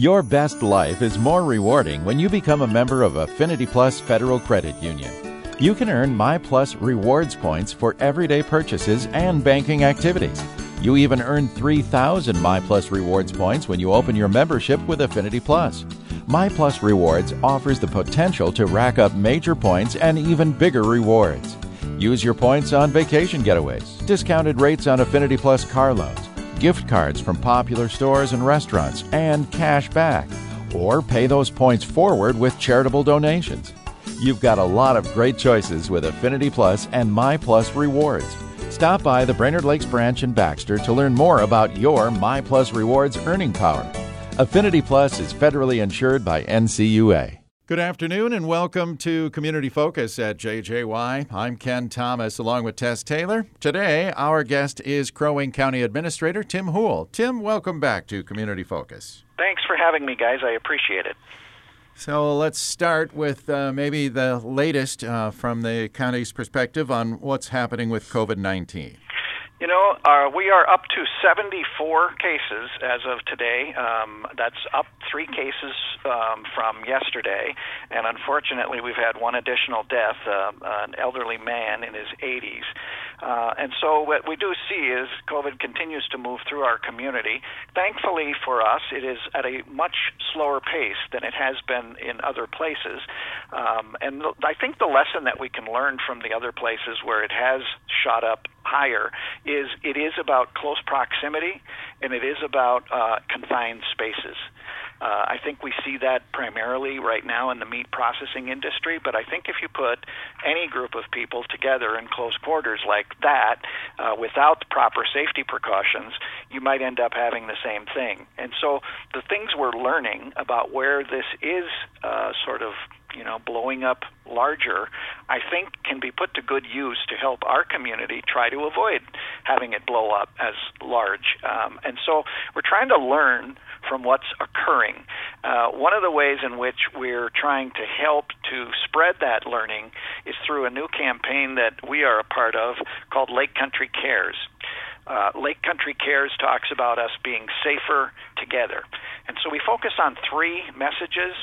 Your best life is more rewarding when you become a member of Affinity Plus Federal Credit Union. You can earn My Plus rewards points for everyday purchases and banking activities. You even earn 3,000 My Plus rewards points when you open your membership with Affinity Plus. My Plus Rewards offers the potential to rack up major points and even bigger rewards. Use your points on vacation getaways, discounted rates on Affinity Plus car loans, gift cards from popular stores and restaurants, and cash back. Or pay those points forward with charitable donations. You've got a lot of great choices with Affinity Plus and My Plus Rewards. Stop by the Brainerd Lakes branch in Baxter to learn more about your My Plus Rewards earning power. Affinity Plus is federally insured by NCUA. Good afternoon and welcome to Community Focus at JJY. I'm Ken Thomas along with Tess Taylor. Today, our guest is Crow Wing County Administrator Tim Houle. Tim, welcome back to Community Focus. Thanks for having me, guys. I appreciate it. So let's start with uh, maybe the latest uh, from the county's perspective on what's happening with COVID 19. You know, uh, we are up to 74 cases as of today. Um, that's up three cases um, from yesterday, and unfortunately, we've had one additional death, uh, an elderly man in his 80s. Uh, and so, what we do see is COVID continues to move through our community. Thankfully for us, it is at a much slower pace than it has been in other places. Um, and I think the lesson that we can learn from the other places where it has shot up higher is it is about close proximity and it is about uh, confined spaces. Uh, I think we see that primarily right now in the meat processing industry, but I think if you put any group of people together in close quarters like that, uh, without proper safety precautions, you might end up having the same thing. And so the things we're learning about where this is uh, sort of you know, blowing up larger, I think can be put to good use to help our community try to avoid having it blow up as large. Um, and so we're trying to learn from what's occurring. Uh, one of the ways in which we're trying to help to spread that learning is through a new campaign that we are a part of called Lake Country Cares. Uh, Lake Country Cares talks about us being safer together. And so we focus on three messages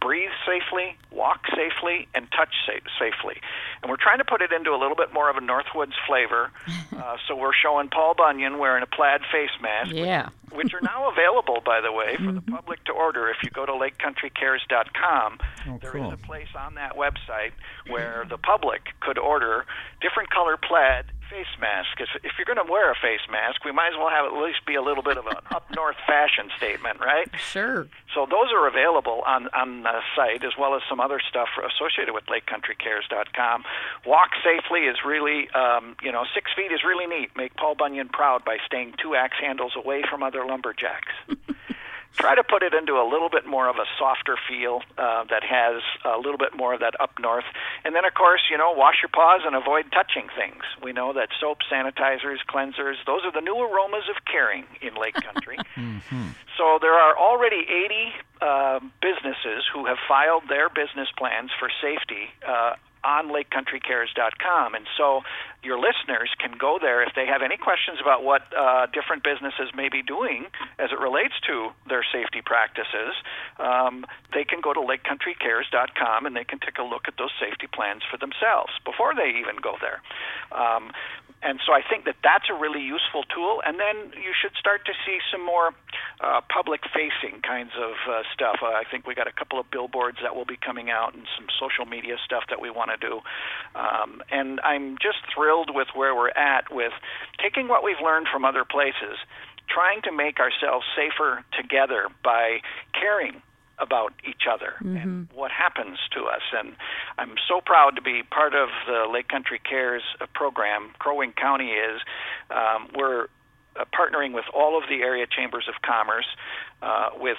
breathe safely, walk safely, and touch sa- safely. And we're trying to put it into a little bit more of a Northwoods flavor. Uh, so we're showing Paul Bunyan wearing a plaid face mask. Yeah. Which, which are now available, by the way, for mm-hmm. the public to order. If you go to lakecountrycares.com, oh, there cool. is a place on that website where the public could order different color plaid face mask. If, if you're going to wear a face mask, we might as well have at least be a little bit of an up north fashion statement, right? Sure. So those are available on on the site as well as some other stuff associated with LakeCountryCares.com. Walk safely is really, um, you know, six feet is really neat. Make Paul Bunyan proud by staying two axe handles away from other lumberjacks. try to put it into a little bit more of a softer feel uh, that has a little bit more of that up north. And then, of course, you know, wash your paws and avoid touching things. We know that soap, sanitizers, cleansers, those are the new aromas of caring in Lake Country. mm-hmm. So there are already 80 uh, businesses who have filed their business plans for safety uh, on lakecountrycares.com. And so your listeners can go there if they have any questions about what uh, different businesses may be doing as it relates to their safety practices. Um, they can go to lakecountrycares.com and they can take a look at those safety plans for themselves before they even go there. Um, and so I think that that's a really useful tool. And then you should start to see some more uh, public facing kinds of uh, stuff. Uh, I think we got a couple of billboards that will be coming out and some social media stuff that we want to do. Um, and I'm just thrilled with where we're at with taking what we've learned from other places, trying to make ourselves safer together by caring about each other mm-hmm. and what happens to us. And I'm so proud to be part of the Lake Country Cares program. Crow Wing County is. Um, we're uh, partnering with all of the area chambers of commerce, uh, with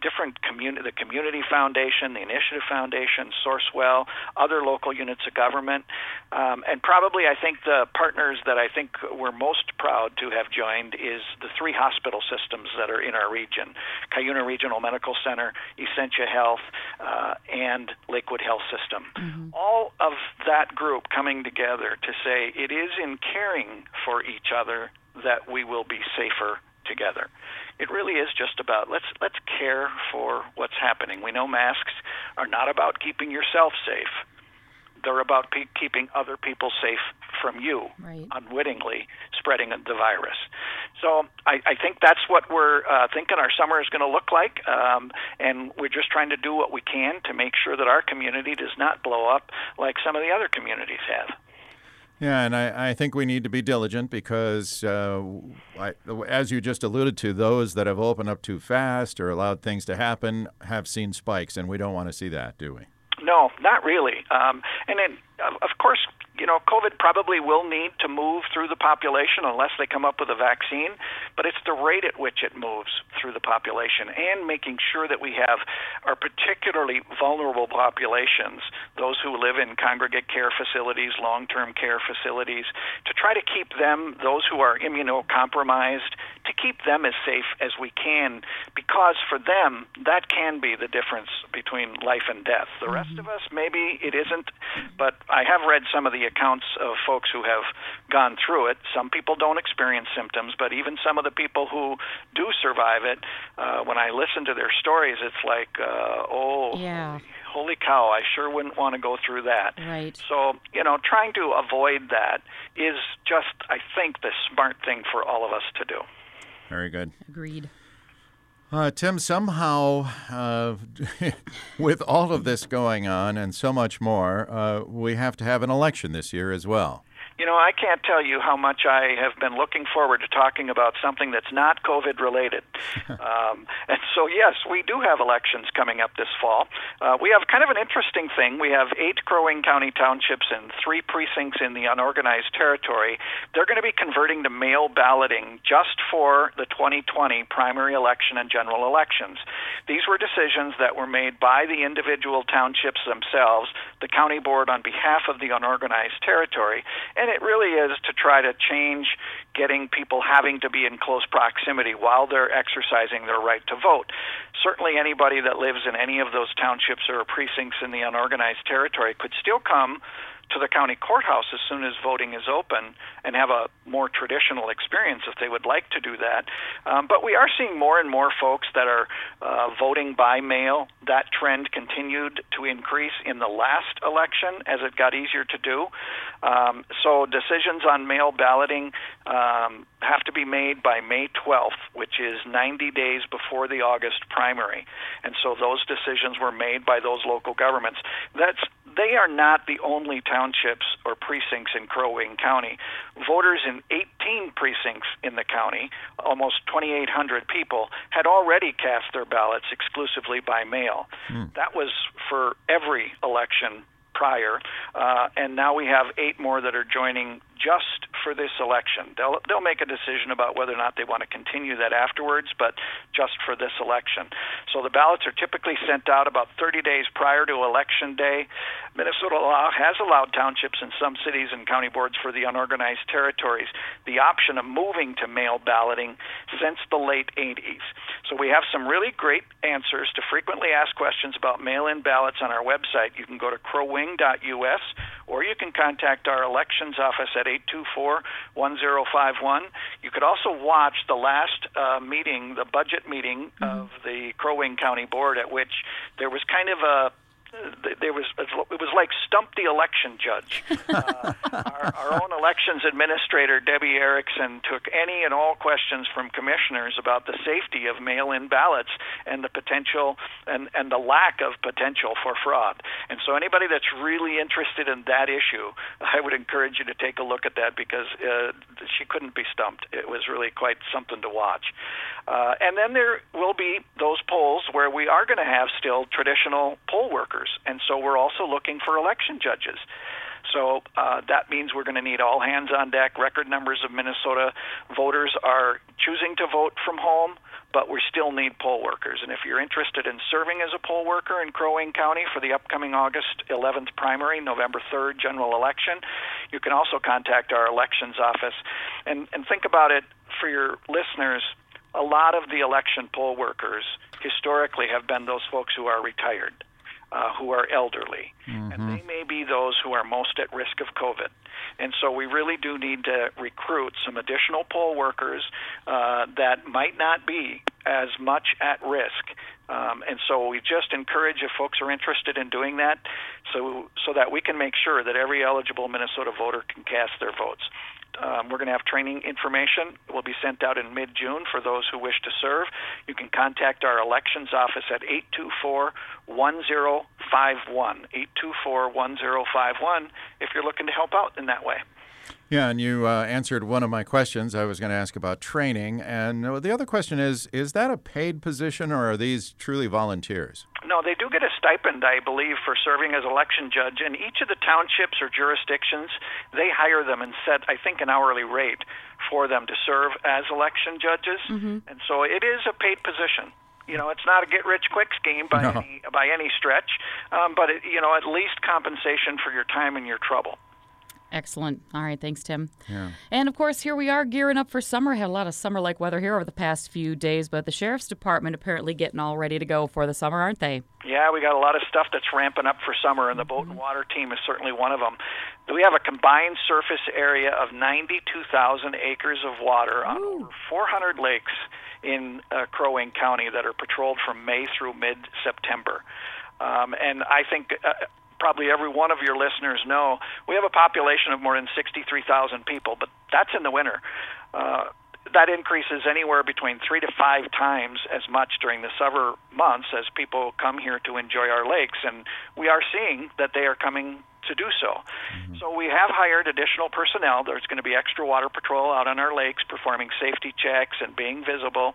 different community, the Community Foundation, the Initiative Foundation, Sourcewell, other local units of government, um, and probably I think the partners that I think we're most proud to have joined is the three hospital systems that are in our region: Cuyuna Regional Medical Center, Essentia Health, uh, and Lakewood Health System. Mm-hmm. All of that group coming together to say it is in caring for each other that we will be safer together. it really is just about let's let's care for what's happening. We know masks are not about keeping yourself safe. They're about pe- keeping other people safe from you right. unwittingly spreading the virus. So I, I think that's what we're uh, thinking our summer is going to look like, um, and we're just trying to do what we can to make sure that our community does not blow up like some of the other communities have. Yeah, and I, I think we need to be diligent because, uh, I, as you just alluded to, those that have opened up too fast or allowed things to happen have seen spikes, and we don't want to see that, do we? No, not really. Um, and then, of course, you know, COVID probably will need to move through the population unless they come up with a vaccine, but it's the rate at which it moves through the population and making sure that we have our particularly vulnerable populations, those who live in congregate care facilities, long term care facilities, to try to keep them, those who are immunocompromised, to keep them as safe as we can, because for them, that can be the difference between life and death. The rest mm-hmm. of us, maybe it isn't, but I have read some of the accounts of folks who have gone through it. Some people don't experience symptoms, but even some of the people who do survive it, uh, when I listen to their stories, it's like, uh, oh, yeah. holy cow, I sure wouldn't want to go through that. Right. So, you know, trying to avoid that is just, I think, the smart thing for all of us to do. Very good. Agreed. Uh, Tim, somehow, uh, with all of this going on and so much more, uh, we have to have an election this year as well. You know, I can't tell you how much I have been looking forward to talking about something that's not COVID related. um, and so, yes, we do have elections coming up this fall. Uh, we have kind of an interesting thing. We have eight Crow Wing County townships and three precincts in the unorganized territory. They're going to be converting to mail balloting just for the 2020 primary election and general elections. These were decisions that were made by the individual townships themselves, the county board on behalf of the unorganized territory. And and it really is to try to change getting people having to be in close proximity while they're exercising their right to vote. Certainly, anybody that lives in any of those townships or precincts in the unorganized territory could still come to the county courthouse as soon as voting is open and have a more traditional experience if they would like to do that. Um, but we are seeing more and more folks that are uh, voting by mail. That trend continued to increase in the last election as it got easier to do. Um, so decisions on mail balloting um, have to be made by May 12th, which is 90 days before the August primary. And so those decisions were made by those local governments. That's they are not the only townships or precincts in Crow Wing County. Voters in 18 precincts in the county, almost 2,800 people, had already cast their ballots exclusively by mail. Hmm. That was for every election prior, uh, and now we have eight more that are joining just for this election. They'll they'll make a decision about whether or not they want to continue that afterwards, but just for this election. So the ballots are typically sent out about 30 days prior to election day. Minnesota law has allowed townships and some cities and county boards for the unorganized territories the option of moving to mail balloting since the late 80s. So we have some really great answers to frequently asked questions about mail-in ballots on our website. You can go to crowwing.us or you can contact our elections office at 824 1051. You could also watch the last uh, meeting, the budget meeting mm-hmm. of the Crow Wing County Board, at which there was kind of a there was it was like stump the election judge. Uh, our, our, own elections administrator Debbie Erickson took any and all questions from commissioners about the safety of mail-in ballots and the potential and and the lack of potential for fraud. And so anybody that's really interested in that issue, I would encourage you to take a look at that because uh, she couldn't be stumped. It was really quite something to watch. Uh, and then there will be those polls where we are going to have still traditional poll workers, and so we're also looking for election judges. So uh, that means we're going to need all hands on deck. Record numbers of Minnesota voters are choosing to vote from home, but we still need poll workers. And if you're interested in serving as a poll worker in Crow Wing County for the upcoming August 11th primary, November 3rd general election, you can also contact our elections office. And, and think about it for your listeners a lot of the election poll workers historically have been those folks who are retired, uh, who are elderly, mm-hmm. and they may be those who are most at risk of COVID. And so we really do need to recruit some additional poll workers uh, that might not be as much at risk. Um, and so we just encourage if folks are interested in doing that, so so that we can make sure that every eligible Minnesota voter can cast their votes. Um, we're going to have training information. It will be sent out in mid June for those who wish to serve. You can contact our elections office at 824 1051. 824 1051 if you're looking to help out in that way. Yeah, and you uh, answered one of my questions. I was going to ask about training. And uh, the other question is Is that a paid position or are these truly volunteers? No, they do get a stipend, I believe, for serving as election judge. And each of the townships or jurisdictions, they hire them and set, I think, an hourly rate for them to serve as election judges. Mm-hmm. And so it is a paid position. You know, it's not a get-rich-quick scheme by no. any by any stretch, um, but it, you know, at least compensation for your time and your trouble. Excellent. All right. Thanks, Tim. Yeah. And of course, here we are gearing up for summer. Had a lot of summer like weather here over the past few days, but the sheriff's department apparently getting all ready to go for the summer, aren't they? Yeah, we got a lot of stuff that's ramping up for summer, and the boat and mm-hmm. water team is certainly one of them. We have a combined surface area of 92,000 acres of water on over 400 lakes in uh, Crow Wing County that are patrolled from May through mid September. Um, and I think. Uh, probably every one of your listeners know, we have a population of more than 63,000 people, but that's in the winter. Uh, that increases anywhere between three to five times as much during the summer months as people come here to enjoy our lakes. And we are seeing that they are coming to do so. Mm-hmm. So we have hired additional personnel. There's going to be extra water patrol out on our lakes performing safety checks and being visible.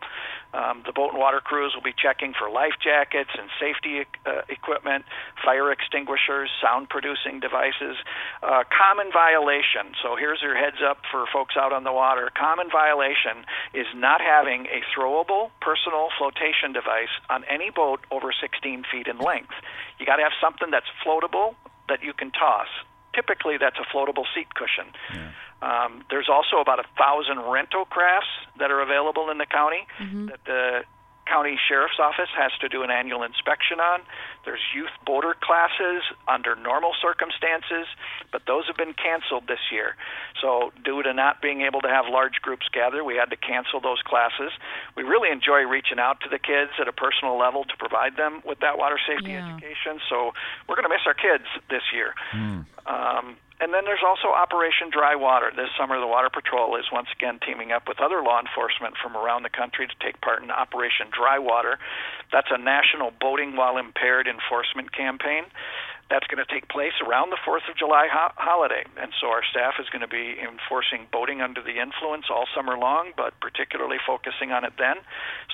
Um, the boat and water crews will be checking for life jackets and safety uh, equipment, fire extinguishers, sound producing devices. Uh, common violation. So here's your heads up for folks out on the water. Common violation is not having a throwable personal flotation device on any boat over 16 feet in length. You got to have something that's floatable that you can toss. Typically, that's a floatable seat cushion. Yeah. Um, there's also about a thousand rental crafts that are available in the county mm-hmm. that the county sheriff's office has to do an annual inspection on. There's youth boater classes under normal circumstances, but those have been canceled this year. So, due to not being able to have large groups gather, we had to cancel those classes. We really enjoy reaching out to the kids at a personal level to provide them with that water safety yeah. education. So, we're going to miss our kids this year. Mm. Um, and then there's also Operation Dry Water. This summer, the Water Patrol is once again teaming up with other law enforcement from around the country to take part in Operation Dry Water. That's a national boating while impaired enforcement campaign. That's going to take place around the 4th of July ho- holiday. And so our staff is going to be enforcing boating under the influence all summer long, but particularly focusing on it then.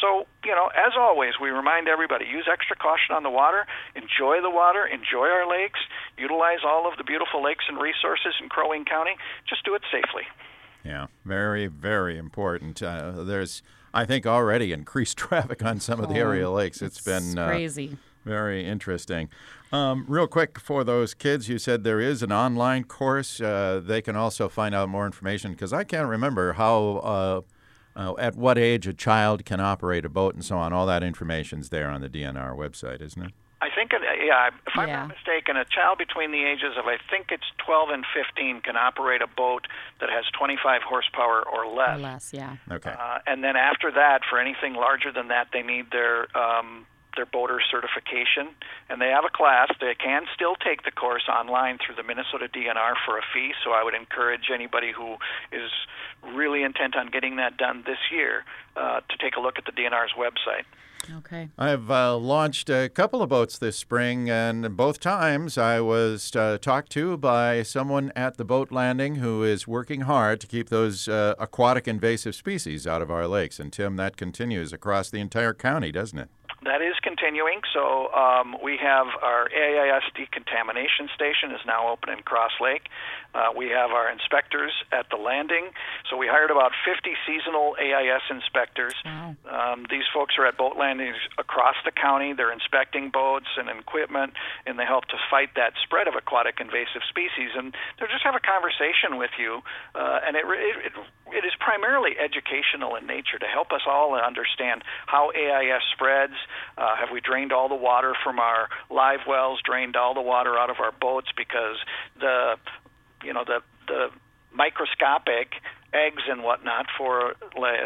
So, you know, as always, we remind everybody use extra caution on the water, enjoy the water, enjoy our lakes, utilize all of the beautiful lakes and resources in Crow Wing County. Just do it safely. Yeah, very, very important. Uh, there's, I think, already increased traffic on some of the area oh, lakes. it's, it's been uh, crazy. Very interesting. Um, real quick for those kids, you said there is an online course. Uh, they can also find out more information because I can't remember how, uh, uh, at what age a child can operate a boat and so on. All that information's there on the DNR website, isn't it? I think, uh, yeah, if I'm not mistaken, a child between the ages of I think it's 12 and 15 can operate a boat that has 25 horsepower or less. Or less, yeah. Okay. Uh, and then after that, for anything larger than that, they need their um, their boater certification, and they have a class. They can still take the course online through the Minnesota DNR for a fee. So I would encourage anybody who is really intent on getting that done this year uh, to take a look at the DNR's website. Okay. I've uh, launched a couple of boats this spring, and both times I was uh, talked to by someone at the boat landing who is working hard to keep those uh, aquatic invasive species out of our lakes. And Tim, that continues across the entire county, doesn't it? Continuing. So um, we have our AIS decontamination station is now open in Cross Lake. Uh, we have our inspectors at the landing. So we hired about 50 seasonal AIS inspectors. Wow. Um, these folks are at boat landings across the county. They're inspecting boats and equipment, and they help to fight that spread of aquatic invasive species. And they'll just have a conversation with you, uh, and it, it, it is primarily educational in nature to help us all understand how AIS spreads. Uh, have we drained all the water from our live wells, drained all the water out of our boats because the you know the the microscopic eggs and whatnot for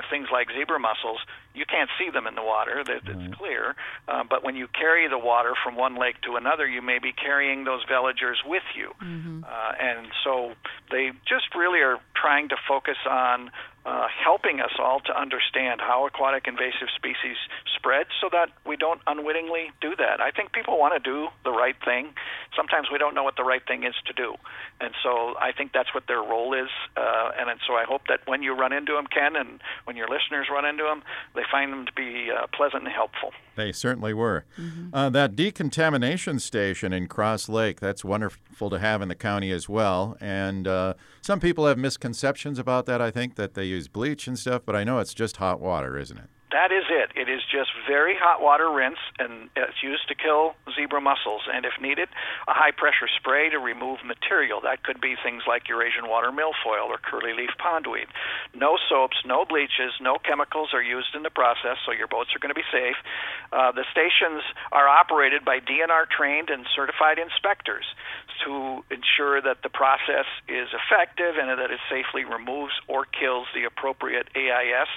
things like zebra mussels you can't see them in the water. That it's mm-hmm. clear. Uh, but when you carry the water from one lake to another, you may be carrying those veligers with you. Mm-hmm. Uh, and so they just really are trying to focus on uh, helping us all to understand how aquatic invasive species spread so that we don't unwittingly do that. I think people want to do the right thing. Sometimes we don't know what the right thing is to do. And so I think that's what their role is. Uh, and, and so I hope that when you run into them, Ken, and when your listeners run into them, they find them to be uh, pleasant and helpful. They certainly were. Mm-hmm. Uh, that decontamination station in Cross Lake, that's wonderful to have in the county as well. And uh, some people have misconceptions about that, I think, that they use bleach and stuff, but I know it's just hot water, isn't it? That is it. It is just very hot water rinse, and it's used to kill zebra mussels. And if needed, a high pressure spray to remove material. That could be things like Eurasian water milfoil or curly leaf pondweed. No soaps, no bleaches, no chemicals are used in the process, so your boats are going to be safe. Uh, the stations are operated by DNR trained and certified inspectors to ensure that the process is effective and that it safely removes or kills the appropriate AIS.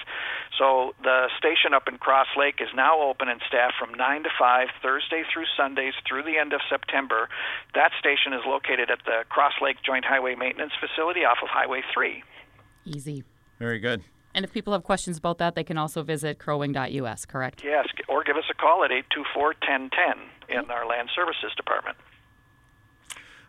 So the station up in Cross Lake is now open and staffed from 9 to 5, Thursday through Sundays through the end of September. That station is located at the Cross Lake Joint Highway Maintenance Facility off of Highway 3. Easy. Very good. And if people have questions about that, they can also visit crowwing.us, correct? Yes, or give us a call at 824 1010 in our Land Services Department.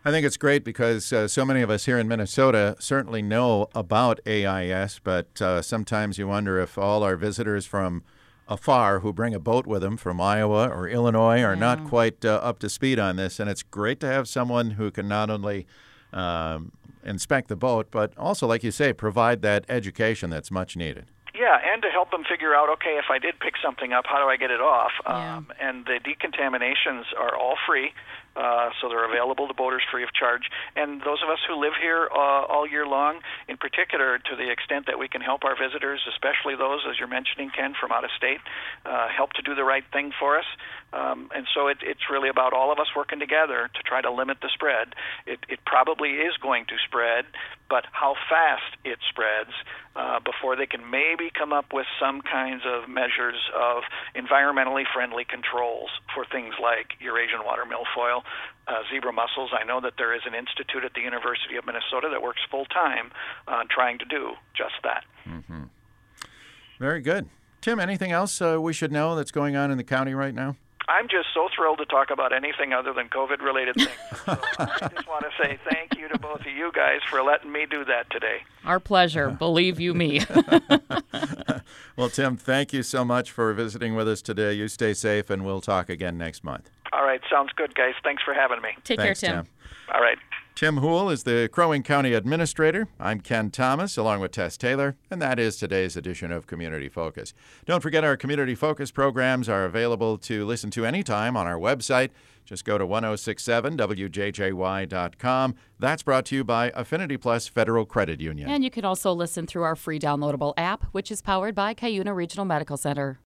I think it's great because uh, so many of us here in Minnesota certainly know about AIS, but uh, sometimes you wonder if all our visitors from afar who bring a boat with them from Iowa or Illinois are yeah. not quite uh, up to speed on this. And it's great to have someone who can not only um, inspect the boat, but also, like you say, provide that education that's much needed. Yeah, and to help them figure out, okay, if I did pick something up, how do I get it off? Yeah. Um, and the decontaminations are all free. Uh, so they're available to boaters free of charge. And those of us who live here uh, all year long, in particular, to the extent that we can help our visitors, especially those, as you're mentioning, Ken, from out of state, uh, help to do the right thing for us. Um, and so it, it's really about all of us working together to try to limit the spread. It, it probably is going to spread, but how fast it spreads uh, before they can maybe come up with some kinds of measures of environmentally friendly controls for things like Eurasian water milfoil, uh, zebra mussels. I know that there is an institute at the University of Minnesota that works full time on trying to do just that. Mm-hmm. Very good. Tim, anything else uh, we should know that's going on in the county right now? I'm just so thrilled to talk about anything other than COVID related things. So I just want to say thank you to both of you guys for letting me do that today. Our pleasure, believe you me. well, Tim, thank you so much for visiting with us today. You stay safe, and we'll talk again next month. All right, sounds good, guys. Thanks for having me. Take Thanks, care, Tim. Tim. All right. Tim Houle is the Crow Wing County Administrator. I'm Ken Thomas, along with Tess Taylor, and that is today's edition of Community Focus. Don't forget our Community Focus programs are available to listen to anytime on our website. Just go to 1067wjjy.com. That's brought to you by Affinity Plus Federal Credit Union. And you can also listen through our free downloadable app, which is powered by Cuyuna Regional Medical Center.